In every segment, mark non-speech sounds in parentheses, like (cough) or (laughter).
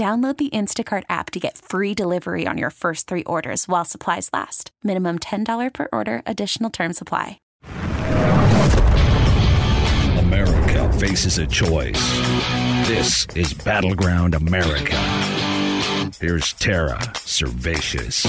Download the Instacart app to get free delivery on your first three orders while supplies last. Minimum $10 per order, additional term supply. America faces a choice. This is Battleground America. Here's Tara Servatius.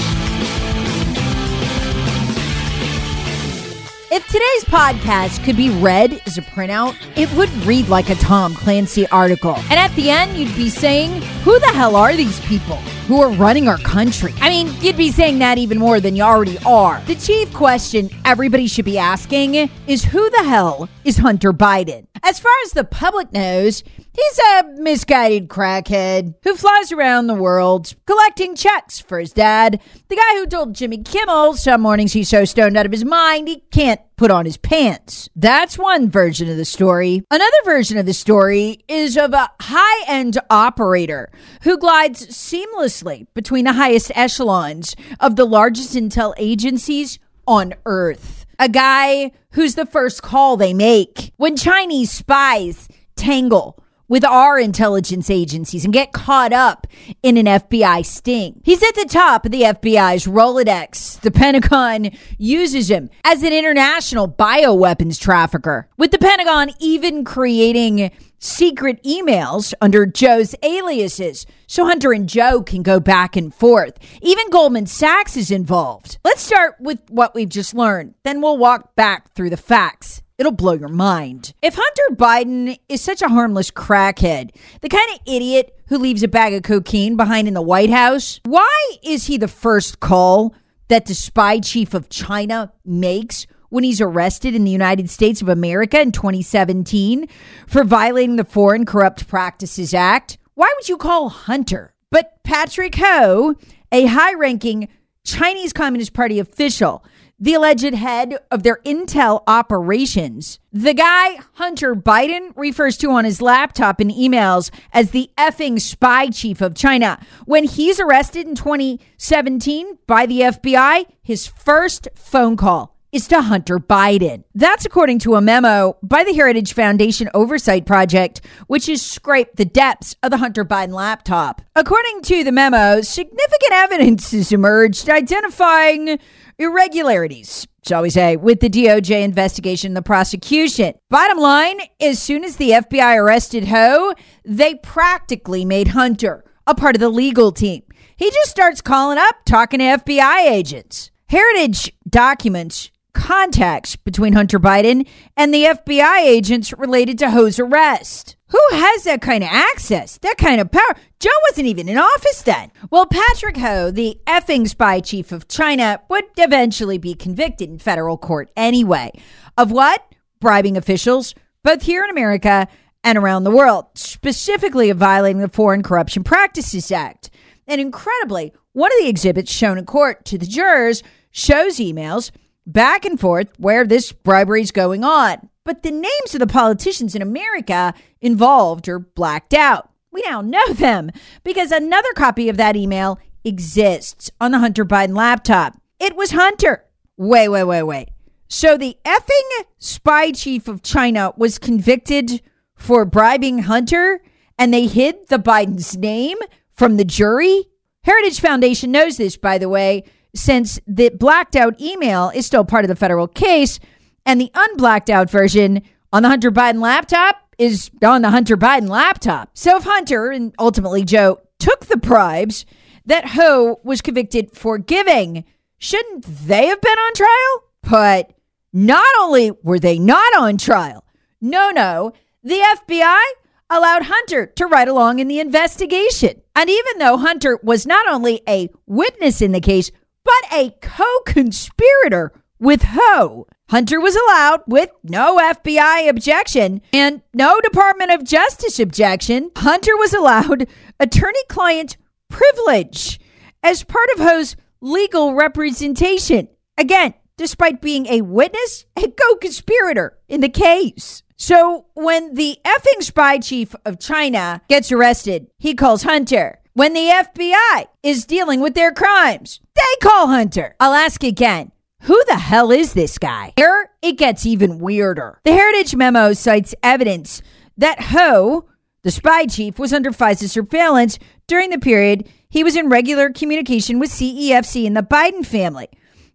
If today's podcast could be read as a printout, it would read like a Tom Clancy article. And at the end, you'd be saying, Who the hell are these people who are running our country? I mean, you'd be saying that even more than you already are. The chief question everybody should be asking is Who the hell is Hunter Biden? As far as the public knows, he's a misguided crackhead who flies around the world collecting checks for his dad, the guy who told Jimmy Kimmel some mornings he's so stoned out of his mind he can't put on his pants. That's one version of the story. Another version of the story is of a high end operator who glides seamlessly between the highest echelons of the largest intel agencies on Earth. A guy who's the first call they make when Chinese spies tangle with our intelligence agencies and get caught up in an FBI sting. He's at the top of the FBI's Rolodex. The Pentagon uses him as an international bioweapons trafficker, with the Pentagon even creating secret emails under Joe's aliases so Hunter and Joe can go back and forth. Even Goldman Sachs is involved. Let's start with what we've just learned, then we'll walk back through the facts. It'll blow your mind. If Hunter Biden is such a harmless crackhead, the kind of idiot who leaves a bag of cocaine behind in the White House, why is he the first call that the spy chief of China makes when he's arrested in the United States of America in 2017 for violating the Foreign Corrupt Practices Act. Why would you call Hunter? But Patrick Ho, a high ranking Chinese Communist Party official, the alleged head of their intel operations. The guy Hunter Biden refers to on his laptop in emails as the effing spy chief of China. When he's arrested in 2017 by the FBI, his first phone call is to Hunter Biden. That's according to a memo by the Heritage Foundation Oversight Project, which has scraped the depths of the Hunter Biden laptop. According to the memo, significant evidence has emerged identifying irregularities, shall we say, with the DOJ investigation and the prosecution. Bottom line, as soon as the FBI arrested Ho, they practically made Hunter a part of the legal team. He just starts calling up, talking to FBI agents. Heritage documents contacts between Hunter Biden and the FBI agents related to Ho's arrest. Who has that kind of access, that kind of power? Joe wasn't even in office then. Well, Patrick Ho, the effing spy chief of China, would eventually be convicted in federal court anyway. Of what? Bribing officials, both here in America and around the world, specifically of violating the Foreign Corruption Practices Act. And incredibly, one of the exhibits shown in court to the jurors shows emails back and forth where this bribery is going on. But the names of the politicians in America involved are blacked out. We now know (laughs) them because another copy of that email exists on the Hunter Biden laptop. It was Hunter. Wait, wait, wait, wait. So the effing spy chief of China was convicted for bribing Hunter and they hid the Biden's name from the jury? Heritage Foundation knows this, by the way, since the blacked out email is still part of the federal case and the unblacked out version on the Hunter Biden laptop is on the Hunter Biden laptop. So if Hunter and ultimately Joe took the bribes that Ho was convicted for giving. Shouldn't they have been on trial? But not only were they not on trial, no, no, the FBI allowed Hunter to ride along in the investigation. And even though Hunter was not only a witness in the case, but a co conspirator with Ho, Hunter was allowed, with no FBI objection and no Department of Justice objection, Hunter was allowed attorney client privilege as part of Ho's legal representation. Again, despite being a witness, a co conspirator in the case. So when the effing spy chief of China gets arrested, he calls Hunter. When the FBI is dealing with their crimes, they call Hunter. I'll ask again. Who the hell is this guy? Here, it gets even weirder. The Heritage Memo cites evidence that Ho, the spy chief, was under FISA surveillance during the period he was in regular communication with CEFC and the Biden family.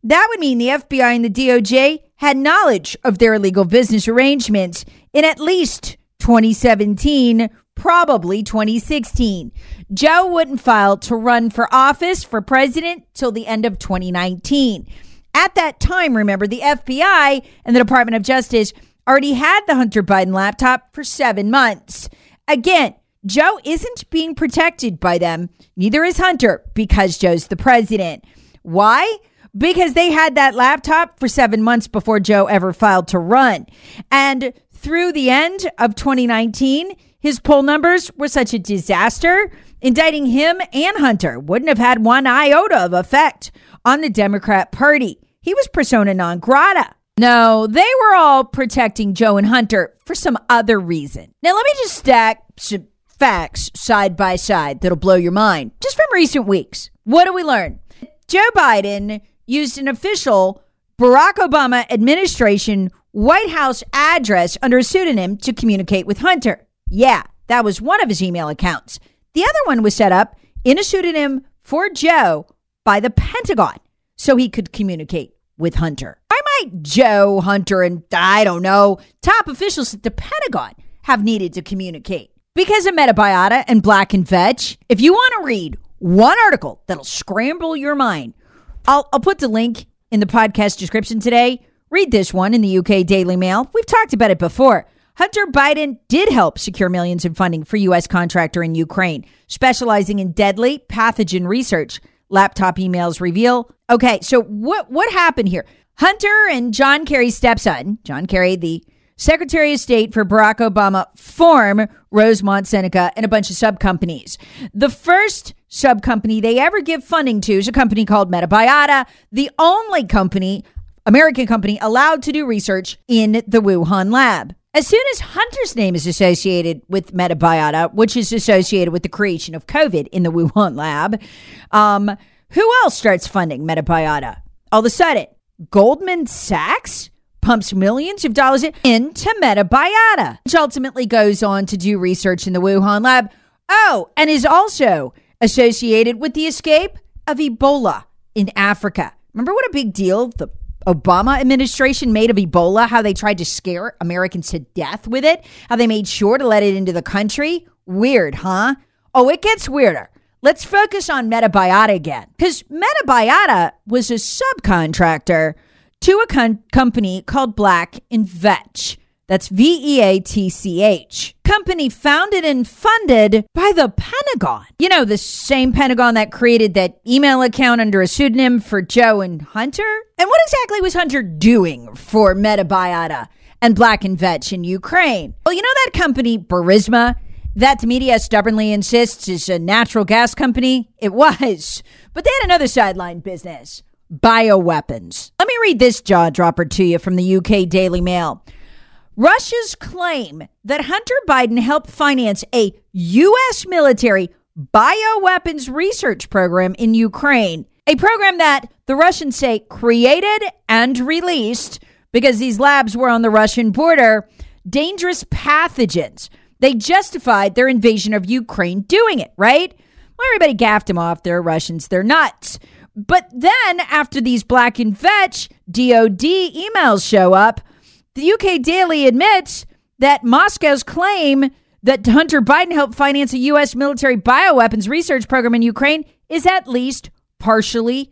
That would mean the FBI and the DOJ had knowledge of their illegal business arrangements in at least 2017, probably 2016. Joe wouldn't file to run for office for president till the end of 2019. At that time, remember, the FBI and the Department of Justice already had the Hunter Biden laptop for seven months. Again, Joe isn't being protected by them. Neither is Hunter because Joe's the president. Why? because they had that laptop for seven months before Joe ever filed to run. And through the end of 2019, his poll numbers were such a disaster, indicting him and Hunter wouldn't have had one iota of effect on the Democrat Party. He was persona non grata. No, they were all protecting Joe and Hunter for some other reason. Now, let me just stack some facts side by side that'll blow your mind just from recent weeks. What do we learn? Joe Biden used an official Barack Obama administration White House address under a pseudonym to communicate with Hunter. Yeah, that was one of his email accounts. The other one was set up in a pseudonym for Joe by the Pentagon so he could communicate with Hunter. Why might Joe, Hunter, and I don't know, top officials at the Pentagon have needed to communicate? Because of Metabiota and Black and Veatch, if you want to read one article that'll scramble your mind, I'll, I'll put the link in the podcast description today. Read this one in the UK Daily Mail. We've talked about it before. Hunter Biden did help secure millions in funding for U.S. contractor in Ukraine, specializing in deadly pathogen research. Laptop emails reveal. Okay, so what what happened here? Hunter and John Kerry's stepson, John Kerry, the Secretary of State for Barack Obama, form Rosemont Seneca and a bunch of sub companies. The first sub company they ever give funding to is a company called Metabiota, the only company, American company, allowed to do research in the Wuhan lab. As soon as Hunter's name is associated with Metabiota, which is associated with the creation of COVID in the (laughs) Wuhan lab, um, who else starts funding Metabiota? All of a sudden, Goldman Sachs pumps millions of dollars into Metabiota, which ultimately goes on to do research in the Wuhan lab. Oh, and is also associated with the escape of Ebola in Africa. Remember what a big deal the Obama administration made of Ebola, how they tried to scare Americans to death with it, how they made sure to let it into the country? Weird, huh? Oh, it gets weirder. Let's focus on Metabiota again. Because Metabiota was a subcontractor to a con- company called Black and Veatch. That's V E A T C H. Company founded and funded by the Pentagon. You know, the same Pentagon that created that email account under a pseudonym for Joe and Hunter? And what exactly was Hunter doing for Metabiota and Black and Veatch in Ukraine? Well, you know that company, Burisma? That the media stubbornly insists is a natural gas company? It was. But they had another sideline business bioweapons. Let me read this jaw dropper to you from the UK Daily Mail. Russia's claim that Hunter Biden helped finance a U.S. military bioweapons research program in Ukraine, a program that the Russians say created and released because these labs were on the Russian border dangerous pathogens. They justified their invasion of Ukraine doing it, right? Well, everybody gaffed them off. They're Russians. They're nuts. But then, after these Black and Veatch DOD emails show up, the UK Daily admits that Moscow's claim that Hunter Biden helped finance a U.S. military bioweapons research program in Ukraine is at least partially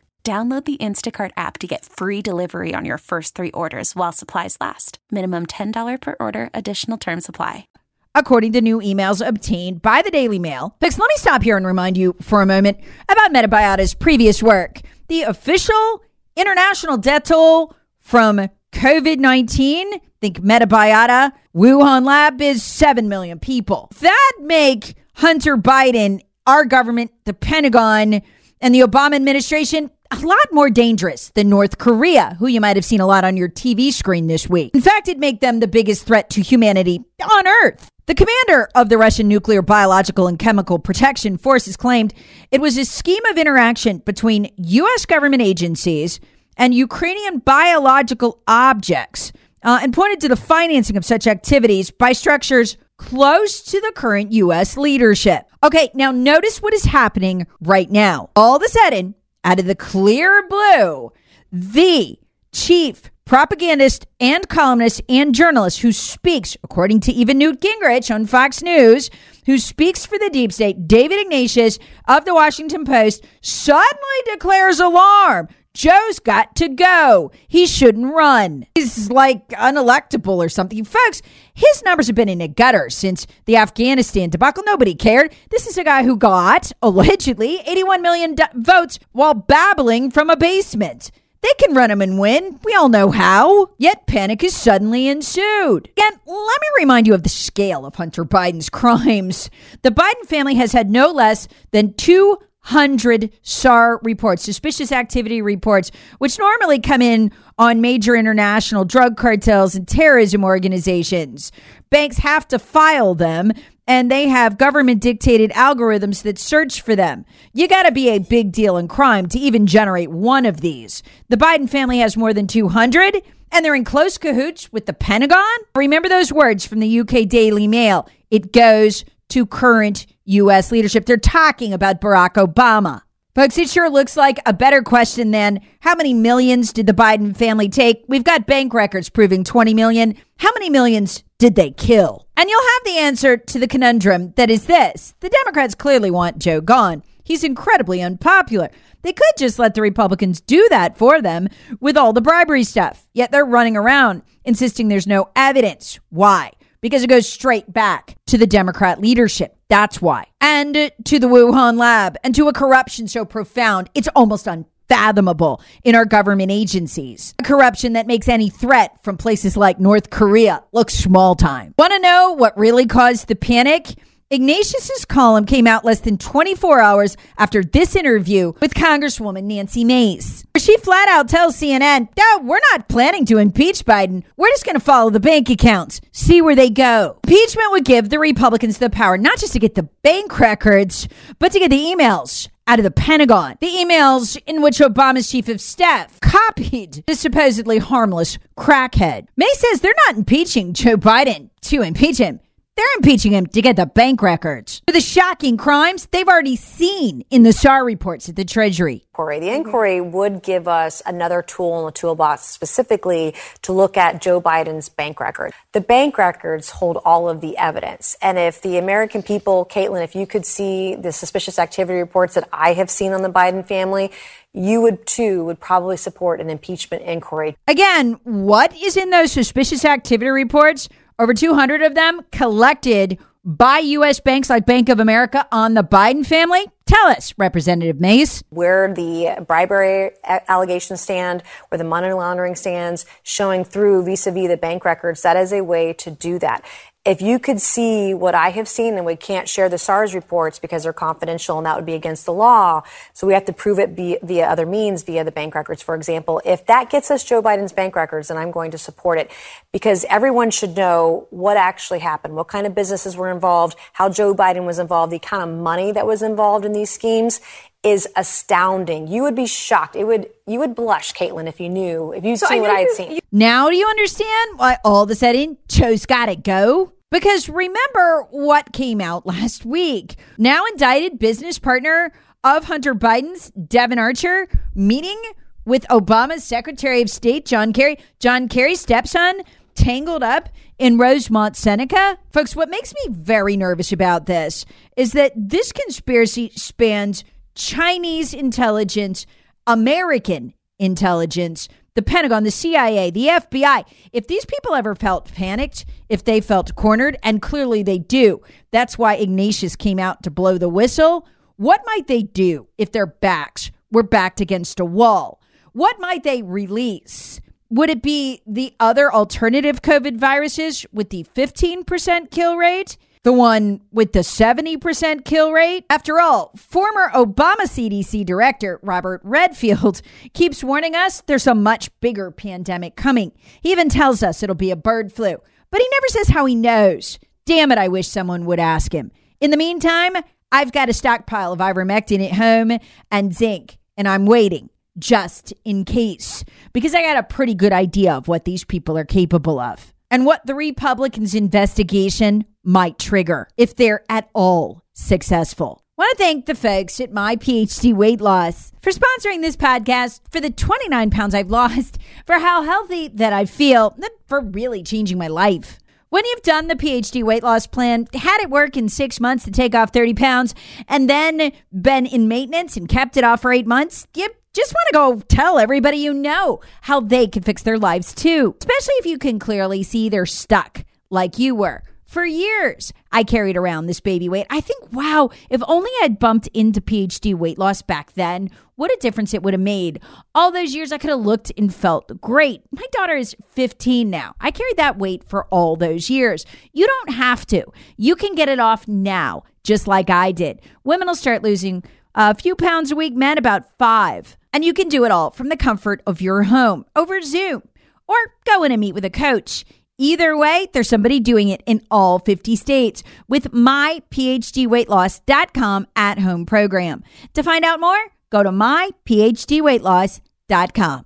Download the Instacart app to get free delivery on your first three orders while supplies last. Minimum $10 per order, additional term supply. According to new emails obtained by the Daily Mail. Pix, let me stop here and remind you for a moment about Metabiota's previous work. The official international death toll from COVID 19, think Metabiota, Wuhan lab is 7 million people. That make Hunter Biden, our government, the Pentagon, and the Obama administration a lot more dangerous than North Korea, who you might have seen a lot on your TV screen this week. In fact, it'd make them the biggest threat to humanity on Earth. The commander of the Russian Nuclear, Biological, and Chemical Protection Forces claimed it was a scheme of interaction between U.S. government agencies and Ukrainian biological objects uh, and pointed to the financing of such activities by structures close to the current U.S. leadership. Okay, now notice what is happening right now. All of a sudden, out of the clear blue, the chief propagandist and columnist and journalist who speaks, according to even Newt Gingrich on Fox News, who speaks for the deep state, David Ignatius of the Washington Post, suddenly declares alarm. Joe's got to go. He shouldn't run. He's like unelectable or something. Folks, his numbers have been in a gutter since the Afghanistan debacle. Nobody cared. This is a guy who got, allegedly, 81 million votes while babbling from a basement. They can run him and win. We all know how. Yet panic has suddenly ensued. Again, let me remind you of the scale of Hunter Biden's (laughs) crimes. The Biden family has had no less than two hundred SAR reports, suspicious activity reports, which normally come in on major international drug cartels and terrorism organizations. Banks have to file them and they have government dictated algorithms that search for them. You got to be a big deal in crime to even generate one of these. The Biden family has more than 200 and they're in close cahoots with the Pentagon. Remember those words from the UK Daily Mail. It goes to current U.S. leadership. They're talking about Barack Obama. Folks, it sure looks like a better question than how many millions did the Biden family take? We've got bank records proving 20 million. How many millions did they kill? And you'll have the answer to the conundrum that is this the Democrats clearly want Joe gone. He's incredibly unpopular. They could just let the Republicans do that for them with all the bribery stuff. Yet they're running around insisting there's no evidence. Why? Because it goes straight back to the Democrat leadership. That's why. And to the Wuhan lab and to a corruption so profound, it's almost unfathomable in our government agencies. A corruption that makes any threat from places like North Korea look small time. Want to know what really caused the panic? Ignatius's column came out less than 24 hours after this interview with Congresswoman Nancy Mace. where She flat out tells CNN, no, we're not planning to impeach Biden. We're just going to follow the bank accounts, see where they go. Impeachment would give the Republicans the power not just to get the bank records, but to get the emails out of the Pentagon. The emails in which Obama's chief of staff copied the supposedly harmless crackhead. Mace says they're not impeaching Joe Biden to impeach him. They're impeaching him to get the bank records for the shocking crimes they've already seen in the SAR reports at the Treasury. The inquiry would give us another tool in the toolbox specifically to look at Joe Biden's bank record. The bank records hold all of the evidence. And if the American people, Caitlin, if you could see the suspicious activity reports that I have seen on the Biden family, you would too would probably support an impeachment inquiry. Again, what is in those suspicious activity reports? Over 200 of them collected by U.S. banks like Bank of America on the Biden family? Tell us, Representative Mace. Where the bribery allegations stand, where the money laundering stands, showing through vis a vis the bank records, that is a way to do that. If you could see what I have seen, then we can't share the SARS reports because they're confidential and that would be against the law. So we have to prove it via, via other means, via the bank records, for example. If that gets us Joe Biden's bank records, then I'm going to support it because everyone should know what actually happened, what kind of businesses were involved, how Joe Biden was involved, the kind of money that was involved in these schemes is astounding. You would be shocked. It would you would blush, Caitlin, if you knew if you so see what I had seen. Now do you understand why all of a sudden Joe's got to go? Because remember what came out last week. Now indicted business partner of Hunter Biden's Devon Archer meeting with Obama's Secretary of State John Kerry. John Kerry's stepson tangled up in Rosemont Seneca. Folks, what makes me very nervous about this is that this conspiracy spans Chinese intelligence, American intelligence, the Pentagon, the CIA, the FBI. If these people ever felt panicked, if they felt cornered, and clearly they do, that's why Ignatius came out to blow the whistle. What might they do if their backs were backed against a wall? What might they release? Would it be the other alternative COVID viruses with the 15% kill rate? The one with the 70% kill rate. After all, former Obama CDC director Robert Redfield (laughs) keeps warning us there's a much bigger pandemic coming. He even tells us it'll be a bird flu, but he never says how he knows. Damn it, I wish someone would ask him. In the meantime, I've got a stockpile of ivermectin at home and zinc, and I'm waiting just in case because I got a pretty good idea of what these people are capable of and what the Republicans' investigation might trigger if they're at all successful. I want to thank the folks at My PhD Weight Loss for sponsoring this podcast, for the 29 pounds I've lost, for how healthy that I feel, and for really changing my life. When you've done the PhD weight loss plan, had it work in six months to take off 30 pounds, and then been in maintenance and kept it off for eight months, you just want to go tell everybody you know how they can fix their lives too, especially if you can clearly see they're stuck like you were. For years, I carried around this baby weight. I think, wow, if only I'd bumped into PhD weight loss back then, what a difference it would have made. All those years, I could have looked and felt great. My daughter is 15 now. I carried that weight for all those years. You don't have to. You can get it off now, just like I did. Women will start losing a few pounds a week, men about five. And you can do it all from the comfort of your home over Zoom or go in and meet with a coach. Either way, there's somebody doing it in all 50 states with myphdweightloss.com at home program. To find out more, go to myphdweightloss.com.